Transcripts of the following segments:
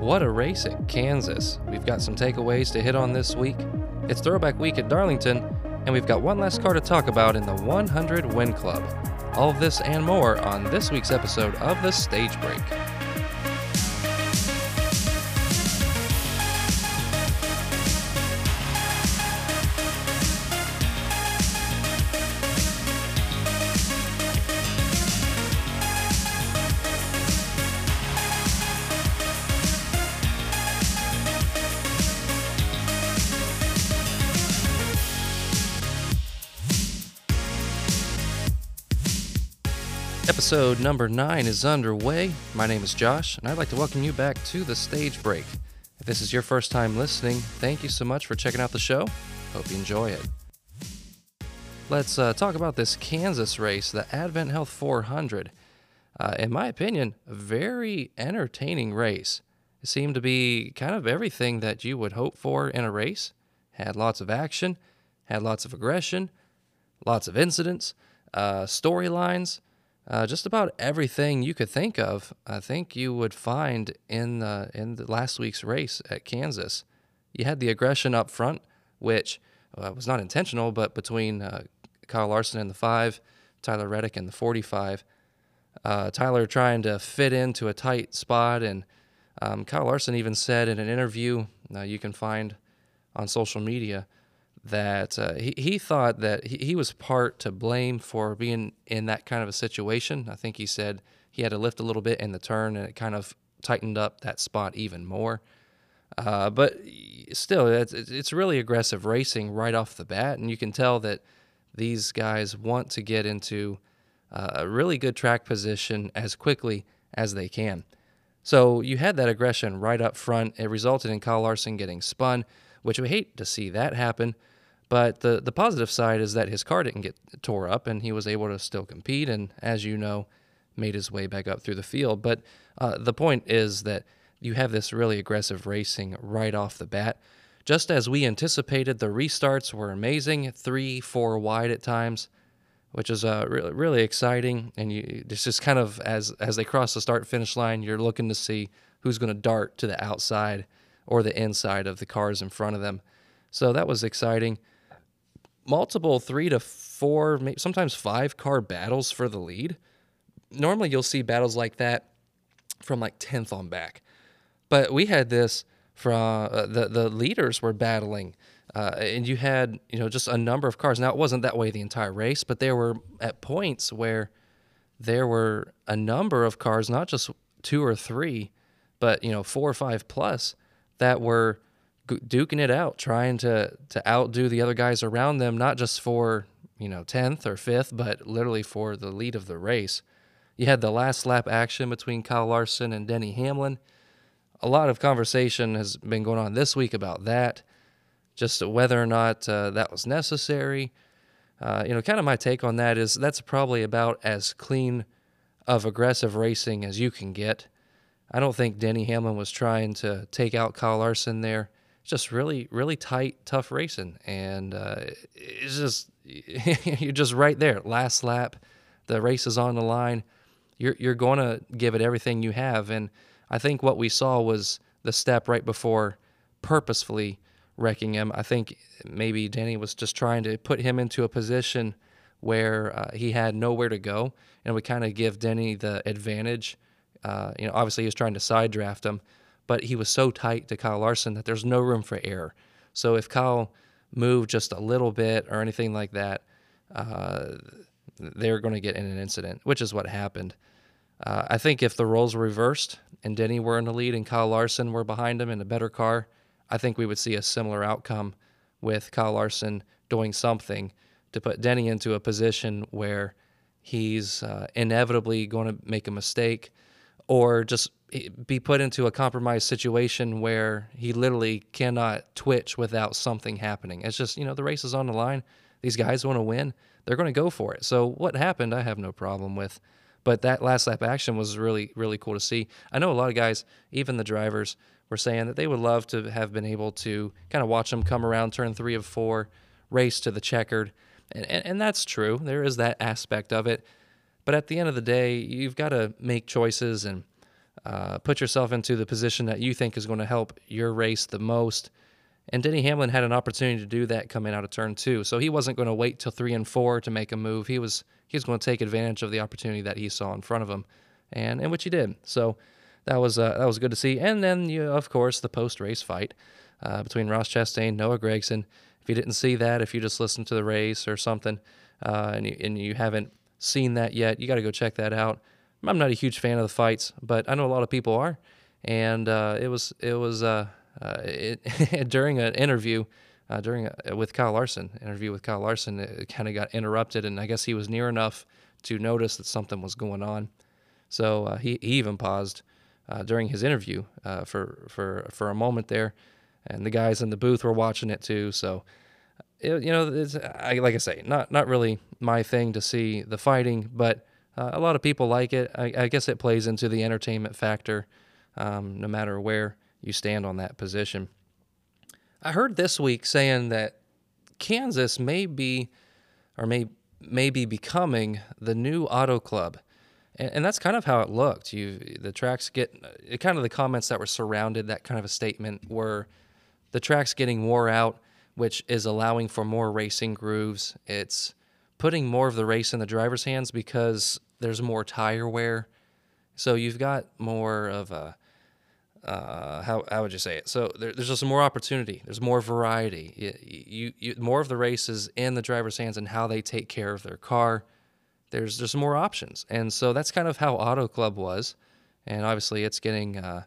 What a race at Kansas. We've got some takeaways to hit on this week. It's Throwback Week at Darlington, and we've got one last car to talk about in the 100 Win Club. All of this and more on this week's episode of The Stage Break. Episode number nine is underway. My name is Josh, and I'd like to welcome you back to the stage break. If this is your first time listening, thank you so much for checking out the show. Hope you enjoy it. Let's uh, talk about this Kansas race, the Advent Health 400. Uh, in my opinion, a very entertaining race. It seemed to be kind of everything that you would hope for in a race. Had lots of action, had lots of aggression, lots of incidents, uh, storylines uh, just about everything you could think of, I think you would find in the, in the last week's race at Kansas. You had the aggression up front, which uh, was not intentional, but between uh, Kyle Larson in the five, Tyler Reddick in the 45. Uh, Tyler trying to fit into a tight spot, and um, Kyle Larson even said in an interview uh, you can find on social media that uh, he, he thought that he, he was part to blame for being in that kind of a situation. I think he said he had to lift a little bit in the turn and it kind of tightened up that spot even more. Uh, but still, it's, it's really aggressive racing right off the bat, and you can tell that these guys want to get into uh, a really good track position as quickly as they can. So you had that aggression right up front. It resulted in Kyle Larson getting spun, which we hate to see that happen. But the, the positive side is that his car didn't get tore up and he was able to still compete. And as you know, made his way back up through the field. But uh, the point is that you have this really aggressive racing right off the bat. Just as we anticipated, the restarts were amazing, three, four wide at times, which is uh, really, really exciting. And you, it's just kind of as as they cross the start finish line, you're looking to see who's going to dart to the outside or the inside of the cars in front of them. So that was exciting multiple three to four, sometimes five car battles for the lead. Normally, you'll see battles like that from like 10th on back. But we had this from uh, the, the leaders were battling. Uh, and you had, you know, just a number of cars. Now, it wasn't that way the entire race, but there were at points where there were a number of cars, not just two or three, but, you know, four or five plus that were duking it out, trying to to outdo the other guys around them, not just for you know tenth or fifth, but literally for the lead of the race. You had the last lap action between Kyle Larson and Denny Hamlin. A lot of conversation has been going on this week about that, just whether or not uh, that was necessary. Uh, you know, kind of my take on that is that's probably about as clean of aggressive racing as you can get. I don't think Denny Hamlin was trying to take out Kyle Larson there just really, really tight, tough racing. And uh, it's just, you're just right there. Last lap, the race is on the line. You're, you're going to give it everything you have. And I think what we saw was the step right before purposefully wrecking him. I think maybe Danny was just trying to put him into a position where uh, he had nowhere to go. And we kind of give Denny the advantage. Uh, you know, obviously he was trying to side draft him but he was so tight to Kyle Larson that there's no room for error. So if Kyle moved just a little bit or anything like that, uh, they're going to get in an incident, which is what happened. Uh, I think if the roles were reversed and Denny were in the lead and Kyle Larson were behind him in a better car, I think we would see a similar outcome with Kyle Larson doing something to put Denny into a position where he's uh, inevitably going to make a mistake or just eh, be put into a compromised situation where he literally cannot twitch without something happening. It's just, you know, the race is on the line. These guys want to win. They're going to go for it. So what happened, I have no problem with. But that last lap action was really, really cool to see. I know a lot of guys, even the drivers, were saying that they would love to have been able to kind of watch them come around turn three of four, race to the checkered. And, and, and that's true. There is that aspect of it. But at the end of the day, you've got to make choices and Uh, put yourself into the position that you think is going to help your race the most. And Denny Hamlin had an opportunity to do that coming out of turn two. So he wasn't going to wait till three and four to make a move. He was he was going to take advantage of the opportunity that he saw in front of him, and and which he did. So that was uh, that was good to see. And then you of course the post race fight uh, between Ross Chastain, Noah Gragson. If you didn't see that, if you just listened to the race or something, uh, and you, and you haven't seen that yet, you got to go check that out. I'm not a huge fan of the fights, but I know a lot of people are, and uh, it was it was uh, uh, it, during an interview. Uh, during a, with Kyle Larson, interview with Kyle Larson, it kind of got interrupted, and I guess he was near enough to notice that something was going on. So uh, he, he even paused uh, during his interview uh, for for for a moment there, and the guys in the booth were watching it too. So it, you know, it's, I, like I say, not not really my thing to see the fighting, but uh, a lot of people like it. I, I, guess it plays into the entertainment factor, um, no matter where you stand on that position. I heard this week saying that Kansas may be, or may may be becoming the new auto club, and, and that's kind of how it looked. You the tracks get it, kind of the comments that were surrounded that kind of a statement were the tracks getting wore out, which is allowing for more racing grooves. It's putting more of the race in the driver's hands because there's more tire wear. So you've got more of a uh, how how would you say it? So there, there's just more opportunity. There's more variety. You, you, you, more of the races in the driver's hands and how they take care of their car. There's there's more options, and so that's kind of how Auto Club was, and obviously it's getting uh,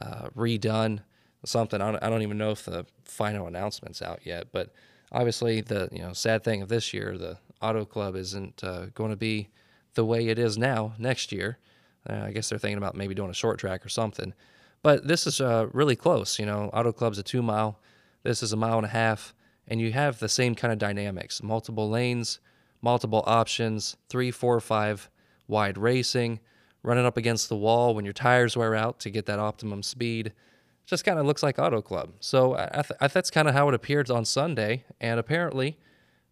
uh, redone. Something I don't, I don't even know if the final announcement's out yet, but obviously the you know sad thing of this year, the Auto Club isn't uh, going to be the way it is now next year. Uh, I guess they're thinking about maybe doing a short track or something. But this is uh, really close. You know, Auto Club's a two mile. This is a mile and a half, and you have the same kind of dynamics: multiple lanes, multiple options, three, four, five wide racing, running up against the wall when your tires wear out to get that optimum speed. Just kind of looks like Auto Club. So I th- I that's kind of how it appeared on Sunday, and apparently,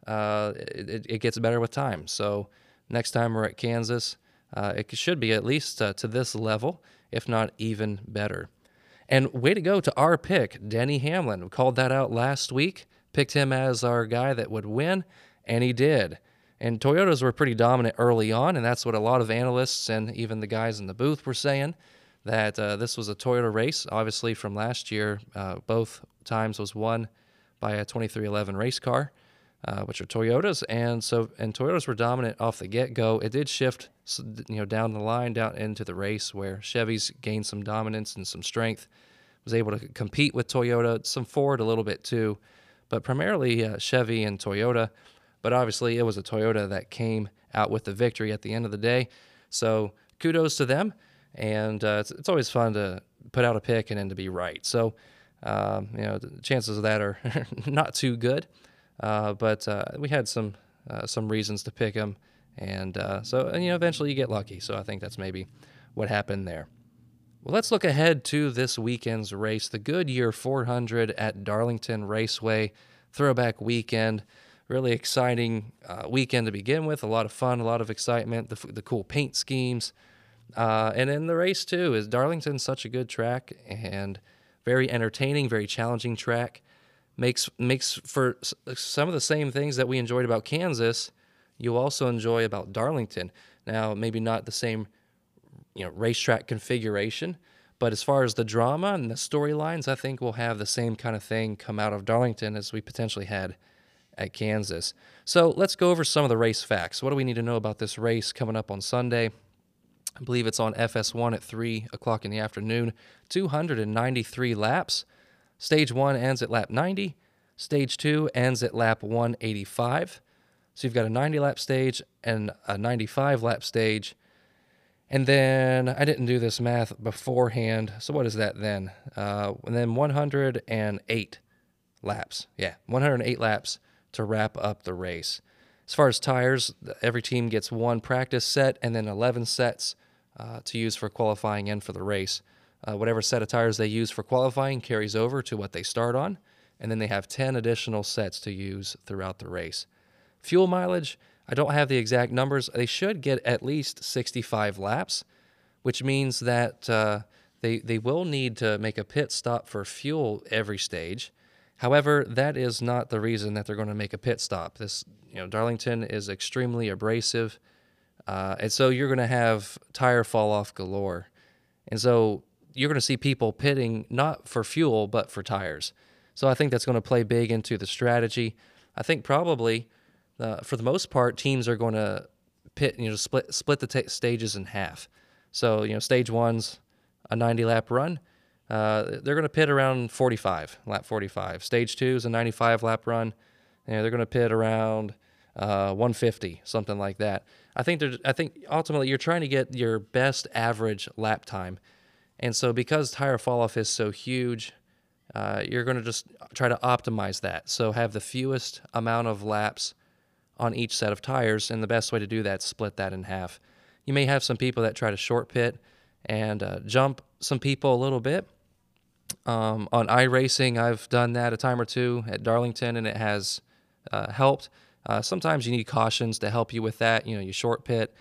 uh, it, it gets better with time. So next time we're at Kansas, uh, it should be at least uh, to this level if not even better. And way to go to our pick, Denny Hamlin. We called that out last week, picked him as our guy that would win, and he did. And Toyotas were pretty dominant early on, and that's what a lot of analysts and even the guys in the booth were saying that uh, this was a Toyota race. Obviously, from last year, uh, both times was won by a 2311 race car uh, which are Toyotas, and so and Toyotas were dominant off the get go. It did shift, you know, down the line, down into the race where Chevy's gained some dominance and some strength, was able to compete with Toyota, some Ford a little bit too, but primarily uh, Chevy and Toyota. But obviously, it was a Toyota that came out with the victory at the end of the day. So kudos to them, and uh, it's, it's always fun to put out a pick and then to be right. So. Um, you know, the chances of that are not too good. Uh, but uh, we had some uh, some reasons to pick him, and so and, you know eventually you get lucky. So I think that's maybe what happened there. Well, let's look ahead to this weekend's race, the Goodyear 400 at Darlington Raceway, throwback weekend. Really exciting uh, weekend to begin with. A lot of fun, a lot of excitement, the, the cool paint schemes. Uh, and in the race, too, is Darlington such a good track and very entertaining, very challenging track makes makes for some of the same things that we enjoyed about Kansas, you also enjoy about Darlington. Now, maybe not the same, you know, racetrack configuration, but as far as the drama and the storylines, I think we'll have the same kind of thing come out of Darlington as we potentially had at Kansas. So let's go over some of the race facts. What do we need to know about this race coming up on Sunday? I believe it's on FS1 at 3 o'clock in the afternoon. 293 laps. Stage one ends at lap 90. Stage two ends at lap 185. So you've got a 90 lap stage and a 95 lap stage. And then I didn't do this math beforehand. So what is that then? Uh, and then 108 laps. Yeah, 108 laps to wrap up the race. As far as tires, every team gets one practice set and then 11 sets uh, to use for qualifying and for the race. Uh, whatever set of tires they use for qualifying carries over to what they start on, and then they have 10 additional sets to use throughout the race. Fuel mileage, I don't have the exact numbers. They should get at least 65 laps, which means that uh, they they will need to make a pit stop for fuel every stage. However, that is not the reason that they're going to make a pit stop. This, you know, Darlington is extremely abrasive, uh, and so you're going to have tire fall off galore, and so you're going to see people pitting not for fuel but for tires. So I think that's going to play big into the strategy. I think probably, uh, for the most part, teams are going to pit, you know, split split the t- stages in half. So you know, stage one's a 90 lap run. Uh, they're going to pit around 45, lap 45. Stage two is a 95 lap run. and they're going to pit around uh, 150, something like that. I think I think ultimately you're trying to get your best average lap time, and so because tire fall off is so huge, uh, you're going to just try to optimize that. So have the fewest amount of laps on each set of tires, and the best way to do that is split that in half. You may have some people that try to short pit and uh, jump some people a little bit. Um, on iRacing, I've done that a time or two at Darlington, and it has uh, helped. Uh, sometimes you need cautions to help you with that. You know, you short pit,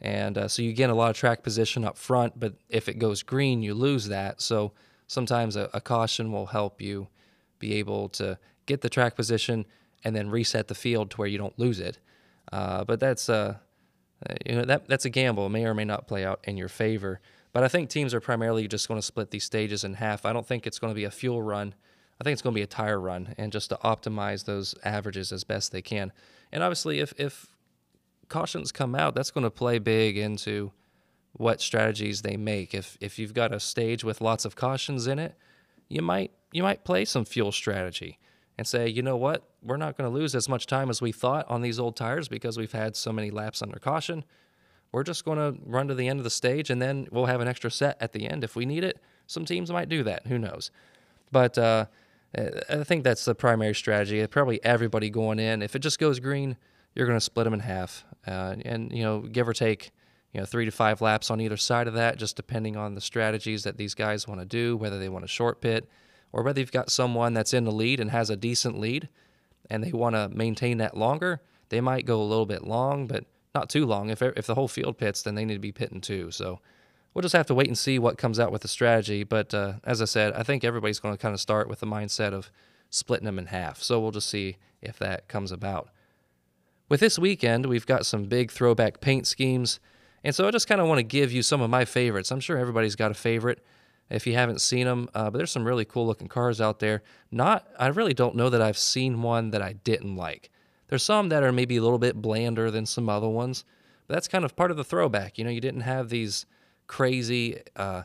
and uh, so you get a lot of track position up front. But if it goes green, you lose that. So sometimes a, a caution will help you be able to get the track position and then reset the field to where you don't lose it. Uh, but that's uh, you know that that's a gamble. It may or may not play out in your favor. But I think teams are primarily just going to split these stages in half. I don't think it's going to be a fuel run. I think it's going to be a tire run, and just to optimize those averages as best they can. And obviously, if if cautions come out, that's going to play big into what strategies they make. If if you've got a stage with lots of cautions in it, you might you might play some fuel strategy and say, you know what, we're not going to lose as much time as we thought on these old tires because we've had so many laps under caution. We're just going to run to the end of the stage and then we'll have an extra set at the end if we need it. Some teams might do that. Who knows? But uh, I think that's the primary strategy. Probably everybody going in. If it just goes green, you're going to split them in half, uh, and you know, give or take, you know, three to five laps on either side of that, just depending on the strategies that these guys want to do, whether they want to short pit or whether you've got someone that's in the lead and has a decent lead and they want to maintain that longer, they might go a little bit long, but not too long. If, if the whole field pits, then they need to be pitting too. So we'll just have to wait and see what comes out with the strategy. But uh, as I said, I think everybody's going to kind of start with the mindset of splitting them in half. So we'll just see if that comes about. With this weekend, we've got some big throwback paint schemes. And so I just kind of want to give you some of my favorites. I'm sure everybody's got a favorite if you haven't seen them. Uh, but there's some really cool looking cars out there. Not, I really don't know that I've seen one that I didn't like. There's some that are maybe a little bit blander than some other ones, but that's kind of part of the throwback. You know, you didn't have these crazy, uh,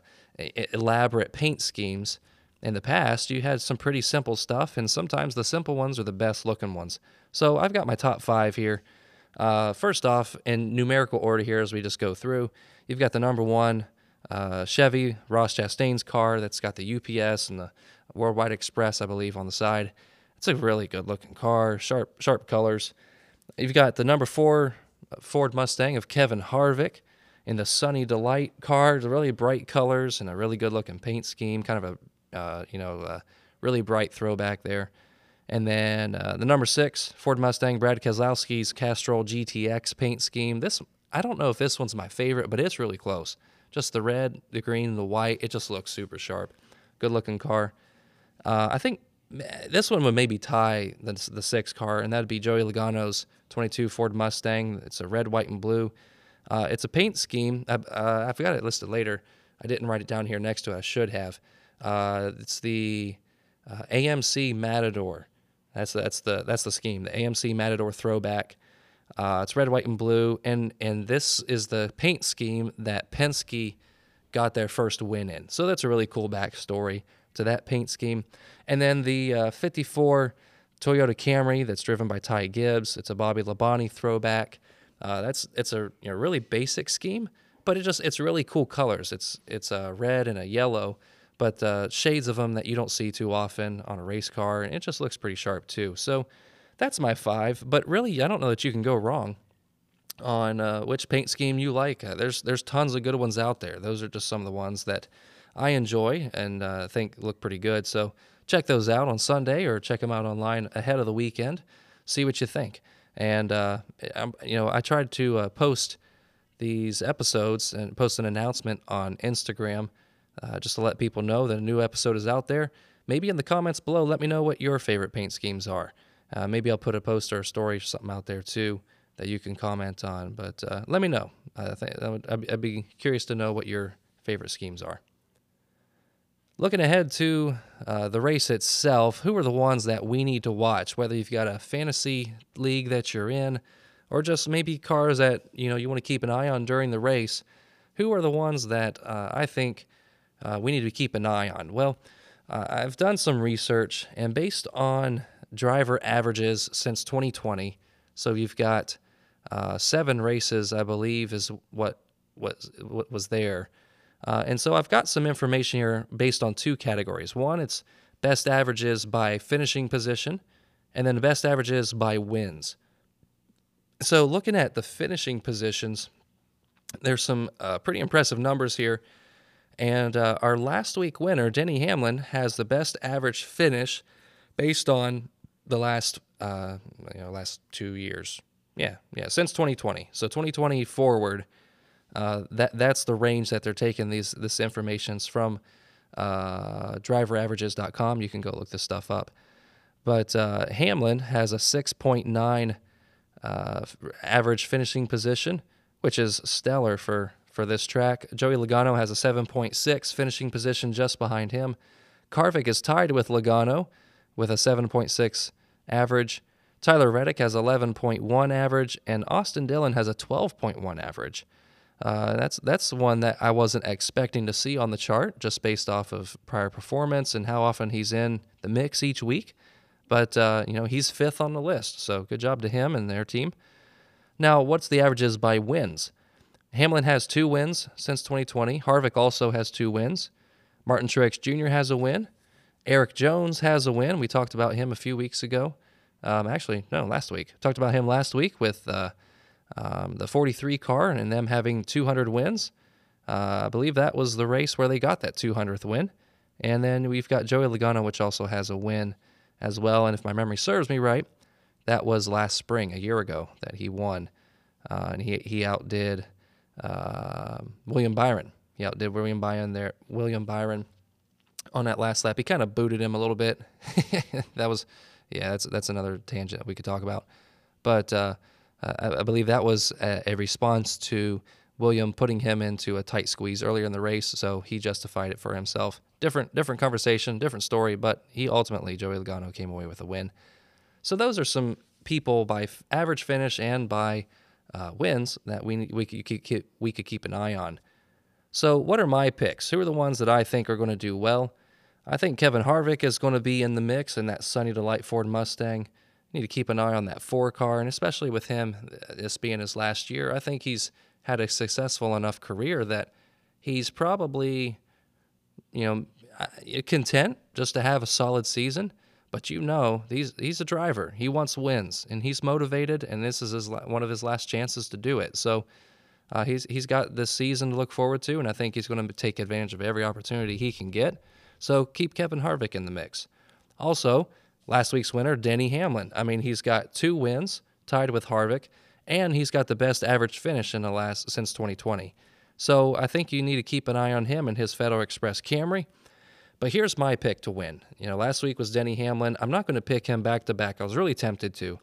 elaborate paint schemes in the past. You had some pretty simple stuff, and sometimes the simple ones are the best looking ones. So I've got my top five here. Uh, first off, in numerical order here as we just go through, you've got the number one uh, Chevy Ross Chastain's car that's got the UPS and the Worldwide Express, I believe, on the side. It's a really good looking car, sharp sharp colors. You've got the number four Ford Mustang of Kevin Harvick in the Sunny Delight car, the really bright colors and a really good looking paint scheme, kind of a uh, you know a really bright throwback there. And then uh, the number six Ford Mustang Brad Keselowski's Castrol GTX paint scheme. This I don't know if this one's my favorite, but it's really close. Just the red, the green, the white. It just looks super sharp. Good looking car. Uh, I think this one would maybe tie the, the six car, and that'd be Joey Logano's 22 Ford Mustang. It's a red, white, and blue. Uh, it's a paint scheme. I, uh, I forgot it listed later. I didn't write it down here next to it. I should have. Uh, it's the uh, AMC Matador. That's the, that's the that's the scheme. The AMC Matador throwback. Uh, it's red, white, and blue, and and this is the paint scheme that Penske got their first win in. So that's a really cool backstory to that paint scheme. And then the uh, 54 Toyota Camry that's driven by Ty Gibbs. It's a Bobby Labonte throwback. Uh, that's it's a you know, really basic scheme, but it just it's really cool colors. It's it's a red and a yellow, but uh, shades of them that you don't see too often on a race car, and it just looks pretty sharp too. So that's my five. But really, I don't know that you can go wrong on uh, which paint scheme you like. Uh, there's there's tons of good ones out there. Those are just some of the ones that I enjoy and uh, think look pretty good. So check those out on Sunday or check them out online ahead of the weekend. See what you think. And uh, you know, I tried to uh, post these episodes and post an announcement on Instagram uh, just to let people know that a new episode is out there. Maybe in the comments below, let me know what your favorite paint schemes are. Uh, maybe I'll put a post or a story or something out there too that you can comment on. But uh, let me know. I think I'd, I'd be curious to know what your favorite schemes are. Looking ahead to uh, the race itself, who are the ones that we need to watch? Whether you've got a fantasy league that you're in, or just maybe cars that you know you want to keep an eye on during the race. Who are the ones that uh, I think uh, we need to keep an eye on? Well, uh, I've done some research, and based on driver averages since 2020, so you've got uh, seven races, I believe, is what was what was there. Uh, and so I've got some information here based on two categories. One, it's best averages by finishing position, and then best averages by wins. So looking at the finishing positions, there's some uh, pretty impressive numbers here. And uh, our last week winner, Denny Hamlin, has the best average finish based on the last uh, you know last two years. Yeah, yeah, since 2020. So 2020 forward, uh, that that's the range that they're taking these this information's from uh, driveraverages.com. You can go look this stuff up. But uh, Hamlin has a 6.9 uh, average finishing position, which is stellar for for this track. Joey Logano has a 7.6 finishing position just behind him. Harvick is tied with Logano with a 7.6 average. Tyler Reddick has 11.1 average, and Austin Dillon has a 12.1 average. Uh, that's that's one that I wasn't expecting to see on the chart, just based off of prior performance and how often he's in the mix each week. But uh, you know he's fifth on the list, so good job to him and their team. Now, what's the averages by wins? Hamlin has two wins since 2020. Harvick also has two wins. Martin Truex Jr. has a win. Erik Jones has a win. We talked about him a few weeks ago. Um, actually, no, last week. Talked about him last week with uh, um, the 43 car and them having 200 wins. Uh, I believe that was the race where they got that 200th win. And then we've got Joey Logano, which also has a win as well. And if my memory serves me right, that was last spring, a year ago, that he won. Uh, and he, he outdid uh, William Byron. He outdid William Byron there. William Byron on that last lap. He kind of booted him a little bit. that was yeah, that's that's another tangent we could talk about. But uh, I, I, believe that was a, a, response to William putting him into a tight squeeze earlier in the race, so he justified it for himself. Different different conversation, different story, but he ultimately Joey Logano came away with a win. So those are some people by f- average finish and by uh, wins that we we could keep, we could keep an eye on. So what are my picks? Who are the ones that I think are going to do well? I think Kevin Harvick is going to be in the mix in that Sunny Delight Ford Mustang. Need to keep an eye on that four car, and especially with him, this being his last year, I think he's had a successful enough career that he's probably, you know, uh, content just to have a solid season. But you know, he's he's a driver. He wants wins, and he's motivated, and this is his, one of his last chances to do it. So. Uh, he's he's got this season to look forward to, and I think he's going to take advantage of every opportunity he can get. So keep Kevin Harvick in the mix. Also, last week's winner, Denny Hamlin. I mean, he's got two wins, tied with Harvick, and he's got the best average finish in the last since 2020. So I think you need to keep an eye on him and his Federal Express Camry. But here's my pick to win. You know, last week was Denny Hamlin. I'm not going to pick him back to back. I was really tempted to.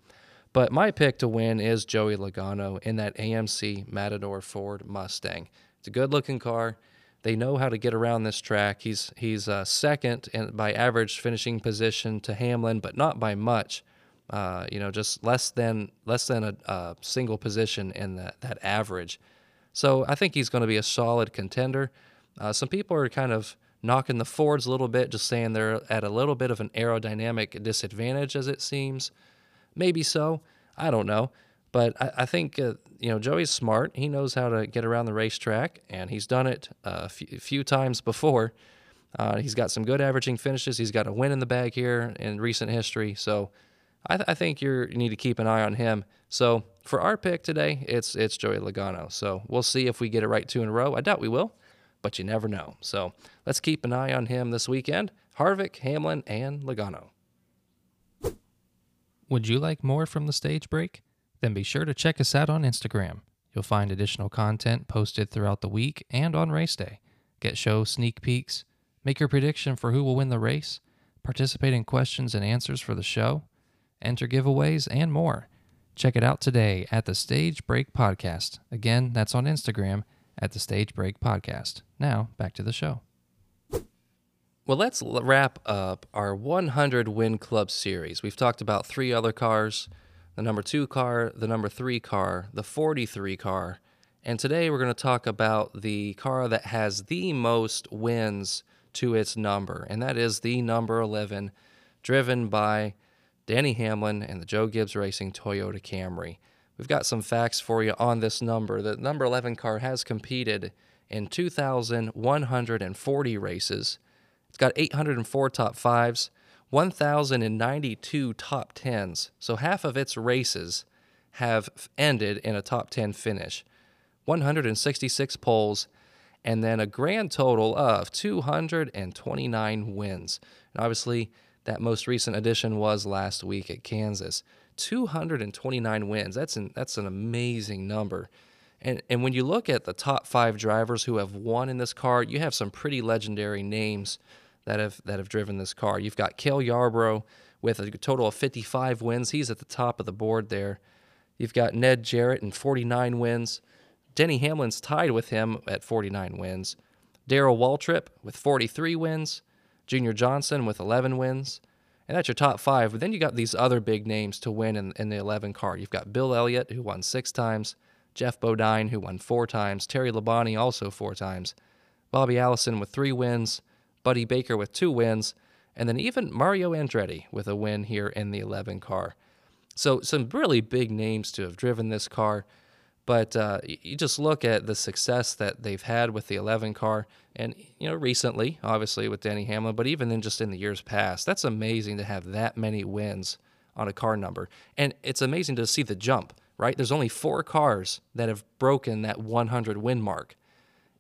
But my pick to win is Joey Logano in that AMC Matador Ford Mustang. It's a good looking car. They know how to get around this track. He's he's uh, second in, by average finishing position to Hamlin, but not by much. Uh, you know, just less than less than a, a single position in that that average. So I think he's going to be a solid contender. Uh, some people are kind of knocking the Fords a little bit, just saying they're at a little bit of an aerodynamic disadvantage, as it seems. Maybe so. I don't know. But I, I think uh, you know Joey's smart. He knows how to get around the racetrack, and he's done it a few, few times before. Uh, he's got some good averaging finishes. He's got a win in the bag here in recent history. So I, th- I think you need to keep an eye on him. So for our pick today, it's it's Joey Logano. So we'll see if we get it right two in a row. I doubt we will, but you never know. So let's keep an eye on him this weekend. Harvick, Hamlin, and Logano. Would you like more from the stage break? Then be sure to check us out on Instagram. You'll find additional content posted throughout the week and on race day. Get show sneak peeks, make your prediction for who will win the race, participate in questions and answers for the show, enter giveaways, and more. Check it out today at the Stage Break Podcast. Again, that's on Instagram at the Stage Break Podcast. Now, back to the show. Well, let's wrap up our 100 Win Club series. We've talked about three other cars the number two car, the number three car, the 43 car. And today we're going to talk about the car that has the most wins to its number, and that is the number 11, driven by Denny Hamlin and the Joe Gibbs Racing Toyota Camry. We've got some facts for you on this number. The number 11 car has competed in 2,140 races. It's got 804 top fives, 1,092 top 10s. So half of its races have ended in a top 10 finish. 166 poles, and then a grand total of 229 wins. And obviously, that most recent addition was last week at Kansas. 229 wins. That's an that's an amazing number. And and when you look at the top 5 drivers who have won in this car, you have some pretty legendary names that have that have driven this car. You've got Cale Yarborough with a total of 55 wins. He's at the top of the board there. You've got Ned Jarrett and 49 wins. Denny Hamlin's tied with him at 49 wins. Darrell Waltrip with 43 wins. Junior Johnson with 11 wins. And that's your top five. But then you got these other big names to win in, in the 11 car. You've got Bill Elliott, who won six times. Geoff Bodine, who won four times. Terry Labonte, also four times. Bobby Allison with three wins. Buddy Baker with two wins. And then even Mario Andretti with a win here in the 11 car. So some really big names to have driven this car. But uh, you just look at the success that they've had with the 11 car, and you know recently, obviously with Denny Hamlin, but even then just in the years past, that's amazing to have that many wins on a car number, and it's amazing to see the jump. Right, there's only four cars that have broken that 100 win mark,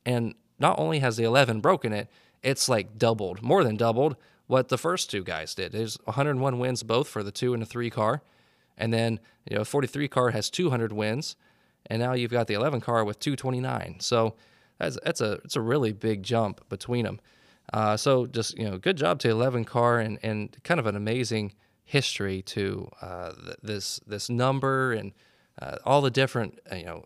and not only has the 11 broken it, it's like doubled, more than doubled what the first two guys did. There's 101 wins both for the two and the three car, and then you know 43 car has 200 wins and now you've got the 11 car with 229. So that's that's a it's a really big jump between them. Uh, so just you know, good job to 11 car and and kind of an amazing history to uh, th- this this number and uh, all the different uh, you know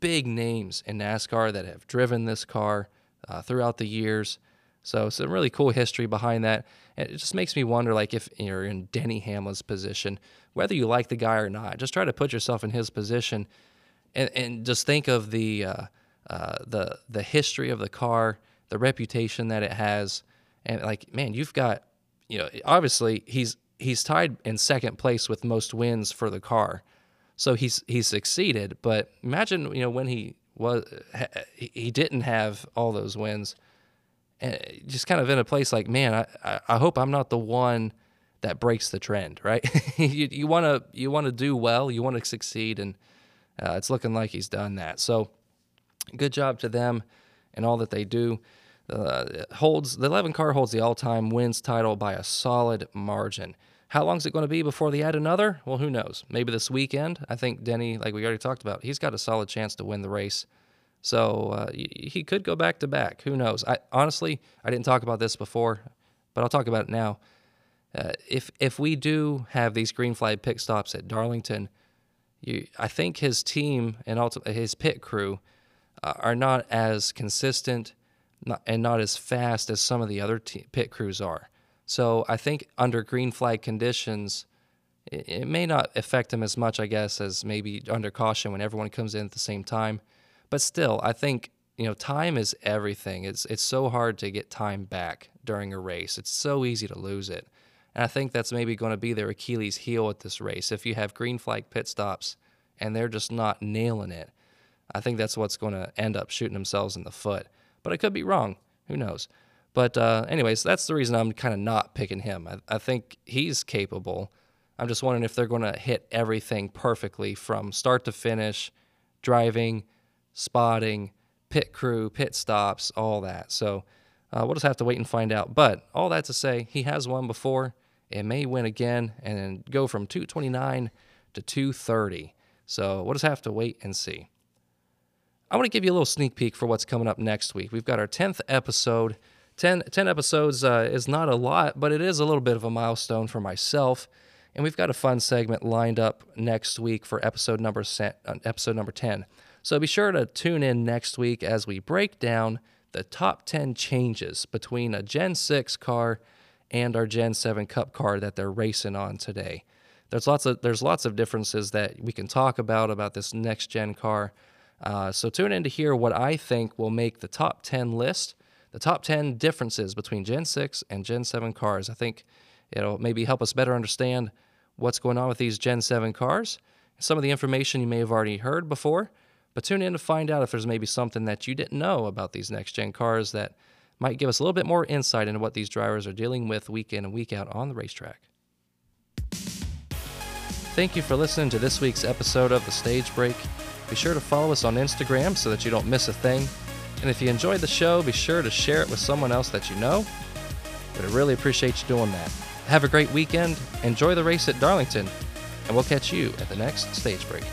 big names in NASCAR that have driven this car uh, throughout the years. So some really cool history behind that. And it just makes me wonder, like if you're in Denny Hamlin's position, whether you like the guy or not, just try to put yourself in his position and, and just think of the uh, uh, the the history of the car, the reputation that it has, and like man, you've got you know obviously he's he's tied in second place with most wins for the car, so he's he's succeeded. But imagine you know when he was he didn't have all those wins, just kind of in a place like man, I I hope I'm not the one that breaks the trend, right? you want to you want to do well, you want to succeed, and uh, it's looking like he's done that. So good job to them and all that they do. Uh, holds the 11 car holds the all-time wins title by a solid margin. How long is it going to be before they add another? Well, who knows? Maybe this weekend. I think Denny, like we already talked about, he's got a solid chance to win the race. So uh, he could go back to back. Who knows? I honestly, I didn't talk about this before, but I'll talk about it now. Uh, if if we do have these green flag pit stops at Darlington, you, I think his team and ultimately his pit crew uh, are not as consistent not, and not as fast as some of the other t- pit crews are. So I think under green flag conditions, it, it, may not affect him as much, I guess, as maybe under caution when everyone comes in at the same time. But still, I think you know time is everything. It's it's so hard to get time back during a race. It's so easy to lose it. And I think that's maybe going to be their Achilles heel at this race. If you have green flag pit stops and they're just not nailing it, I think that's what's going to end up shooting themselves in the foot. But I could be wrong. Who knows? But, uh, anyways, that's the reason I'm kind of not picking him. I, I think he's capable. I'm just wondering if they're going to hit everything perfectly from start to finish, driving, spotting, pit crew, pit stops, all that. So uh, we'll just have to wait and find out. But all that to say, he has won before and may win again and go from 229 to 230. So we'll just have to wait and see. I want to give you a little sneak peek for what's coming up next week. We've got our 10th episode. 10, 10 episodes uh, is not a lot, but it is a little bit of a milestone for myself. And we've got a fun segment lined up next week for episode number, uh, episode number 10. So be sure to tune in next week as we break down the top 10 changes between a Gen 6 car and our Gen 7 Cup car that they're racing on today. There's lots of there's lots of differences that we can talk about about this next gen car. Uh, so tune in to hear what I think will make the top 10 list, the top 10 differences between Gen 6 and Gen 7 cars. I think it'll maybe help us better understand what's going on with these Gen 7 cars, some of the information you may have already heard before, but tune in to find out if there's maybe something that you didn't know about these next gen cars that might give us a little bit more insight into what these drivers are dealing with week in and week out on the racetrack. Thank you for listening to this week's episode of The Stage Break. Be sure to follow us on Instagram so that you don't miss a thing. And if you enjoyed the show, be sure to share it with someone else that you know. But I really appreciate you doing that. Have a great weekend, enjoy the race at Darlington, and we'll catch you at the next Stage Break.